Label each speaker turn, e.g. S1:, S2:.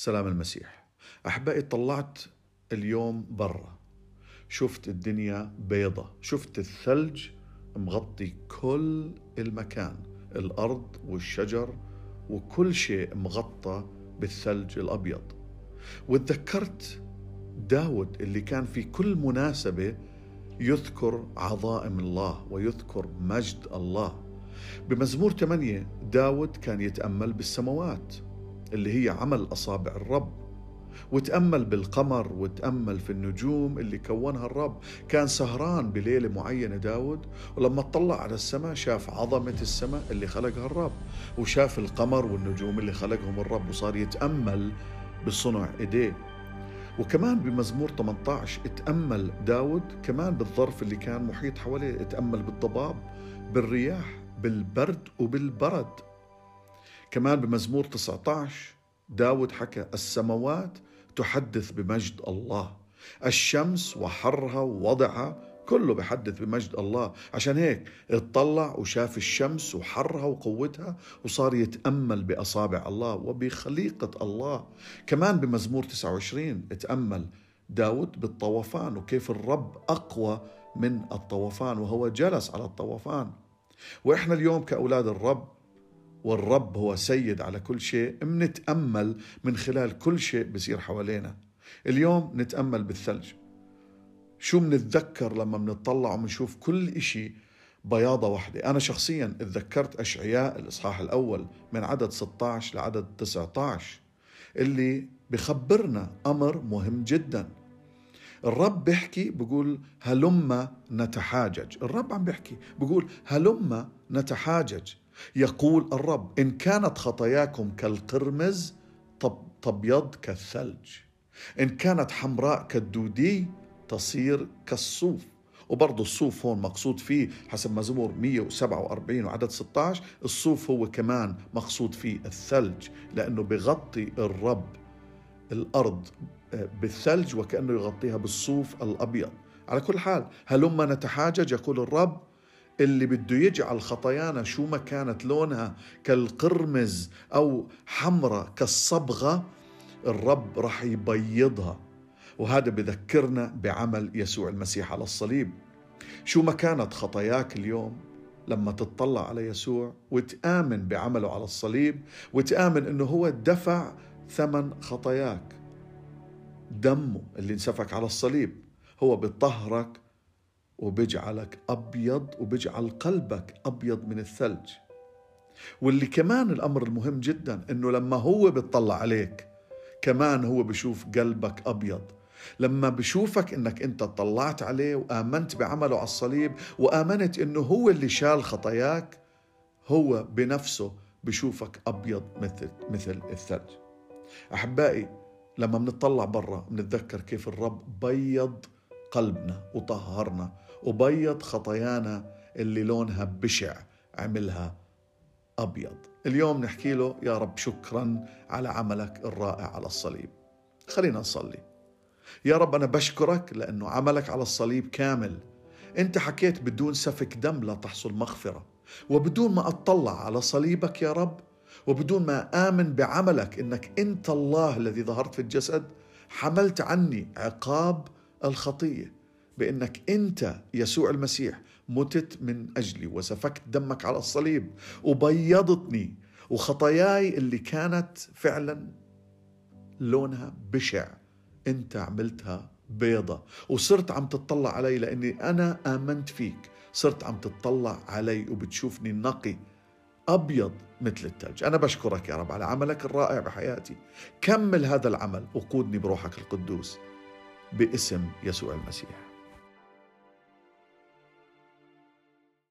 S1: سلام المسيح. أحبائي طلعت اليوم برا. شفت الدنيا بيضة. شفت الثلج مغطي كل المكان. الأرض والشجر وكل شيء مغطى بالثلج الأبيض. وتذكرت داود اللي كان في كل مناسبة يذكر عظائم الله ويذكر مجد الله. بمزمور 8 داود كان يتأمل بالسماوات. اللي هي عمل أصابع الرب وتأمل بالقمر وتأمل في النجوم اللي كونها الرب. كان سهران بليلة معينة داود ولما اطلع على السماء شاف عظمة السماء اللي خلقها الرب وشاف القمر والنجوم اللي خلقهم الرب وصار يتأمل بصنع إيديه. وكمان بمزمور 18 اتأمل داود كمان بالظرف اللي كان محيط حواليه اتأمل بالضباب بالرياح بالبرد وبالبرد. كمان بمزمور 19 داود حكى السماوات تحدث بمجد الله الشمس وحرها ووضعها كله بحدث بمجد الله. عشان هيك اطلع وشاف الشمس وحرها وقوتها وصار يتأمل بأصابع الله وبخليقة الله. كمان بمزمور 29 اتأمل داود بالطوفان وكيف الرب أقوى من الطوفان وهو جلس على الطوفان. وإحنا اليوم كأولاد الرب والرب هو سيد على كل شيء. منتأمل من خلال كل شيء بصير حوالينا. اليوم نتأمل بالثلج. شو منتذكر لما منطلع ومنشوف كل إشي بياضة واحدة؟ أنا شخصيا اتذكرت أشعياء الإصحاح الأول من عدد 16 لعدد 19 اللي بخبرنا أمر مهم جدا. الرب بيحكي بقول هلما نتحاجج. الرب عم بيحكي بقول هلما نتحاجج. يقول الرب إن كانت خطاياكم كالقرمز طب تبيض كالثلج. إن كانت حمراء كالدودي تصير كالصوف. وبرضه الصوف هون مقصود فيه حسب مزمور 147 وعدد 16 الصوف هو كمان مقصود فيه الثلج لأنه بغطي الرب الأرض آه، بالثلج وكأنه يغطيها بالصوف الأبيض. على كل حال هلما نتحاجج يقول الرب اللي بده يجعل خطايانا شو ما كانت لونها كالقرمز أو حمراء كالصبغة الرب رح يبيضها. وهذا بذكرنا بعمل يسوع المسيح على الصليب. شو ما كانت خطاياك اليوم لما تطلع على يسوع وتآمن بعمله على الصليب وتآمن إنه هو دفع ثمن خطاياك. دمه اللي انسفك على الصليب هو بيطهرك وبيجعلك أبيض وبيجعل قلبك أبيض من الثلج. واللي كمان الأمر المهم جدا أنه لما هو بيطلع عليك كمان هو بشوف قلبك أبيض. لما بشوفك إنك أنت طلعت عليه وآمنت بعمله على الصليب وآمنت إنه هو اللي شال خطاياك هو بنفسه بشوفك أبيض مثل مثل الثلج. أحبائي لما بنطلع برا بنتذكر كيف الرب بيض قلبنا وطهرنا وبيض خطايانا اللي لونها بشع عملها أبيض. اليوم نحكي له يا رب شكرا على عملك الرائع على الصليب. خلينا نصلي. يا رب أنا بشكرك لأنه عملك على الصليب كامل. أنت حكيت بدون سفك دم لا تحصل مغفرة. وبدون ما أطلع على صليبك يا رب وبدون ما آمن بعملك إنك أنت الله الذي ظهرت في الجسد حملت عني عقاب الخطية بأنك أنت يسوع المسيح متت من أجلي وسفكت دمك على الصليب وبيضتني وخطاياي اللي كانت فعلا لونها بشع. أنت عملتها بيضة وصرت عم تطلع علي لأني أنا آمنت فيك. صرت عم تطلع علي وبتشوفني نقي أبيض مثل الثلج. أنا بشكرك يا رب على عملك الرائع بحياتي. كمل هذا العمل وقودني بروحك القدوس. باسم يسوع المسيح.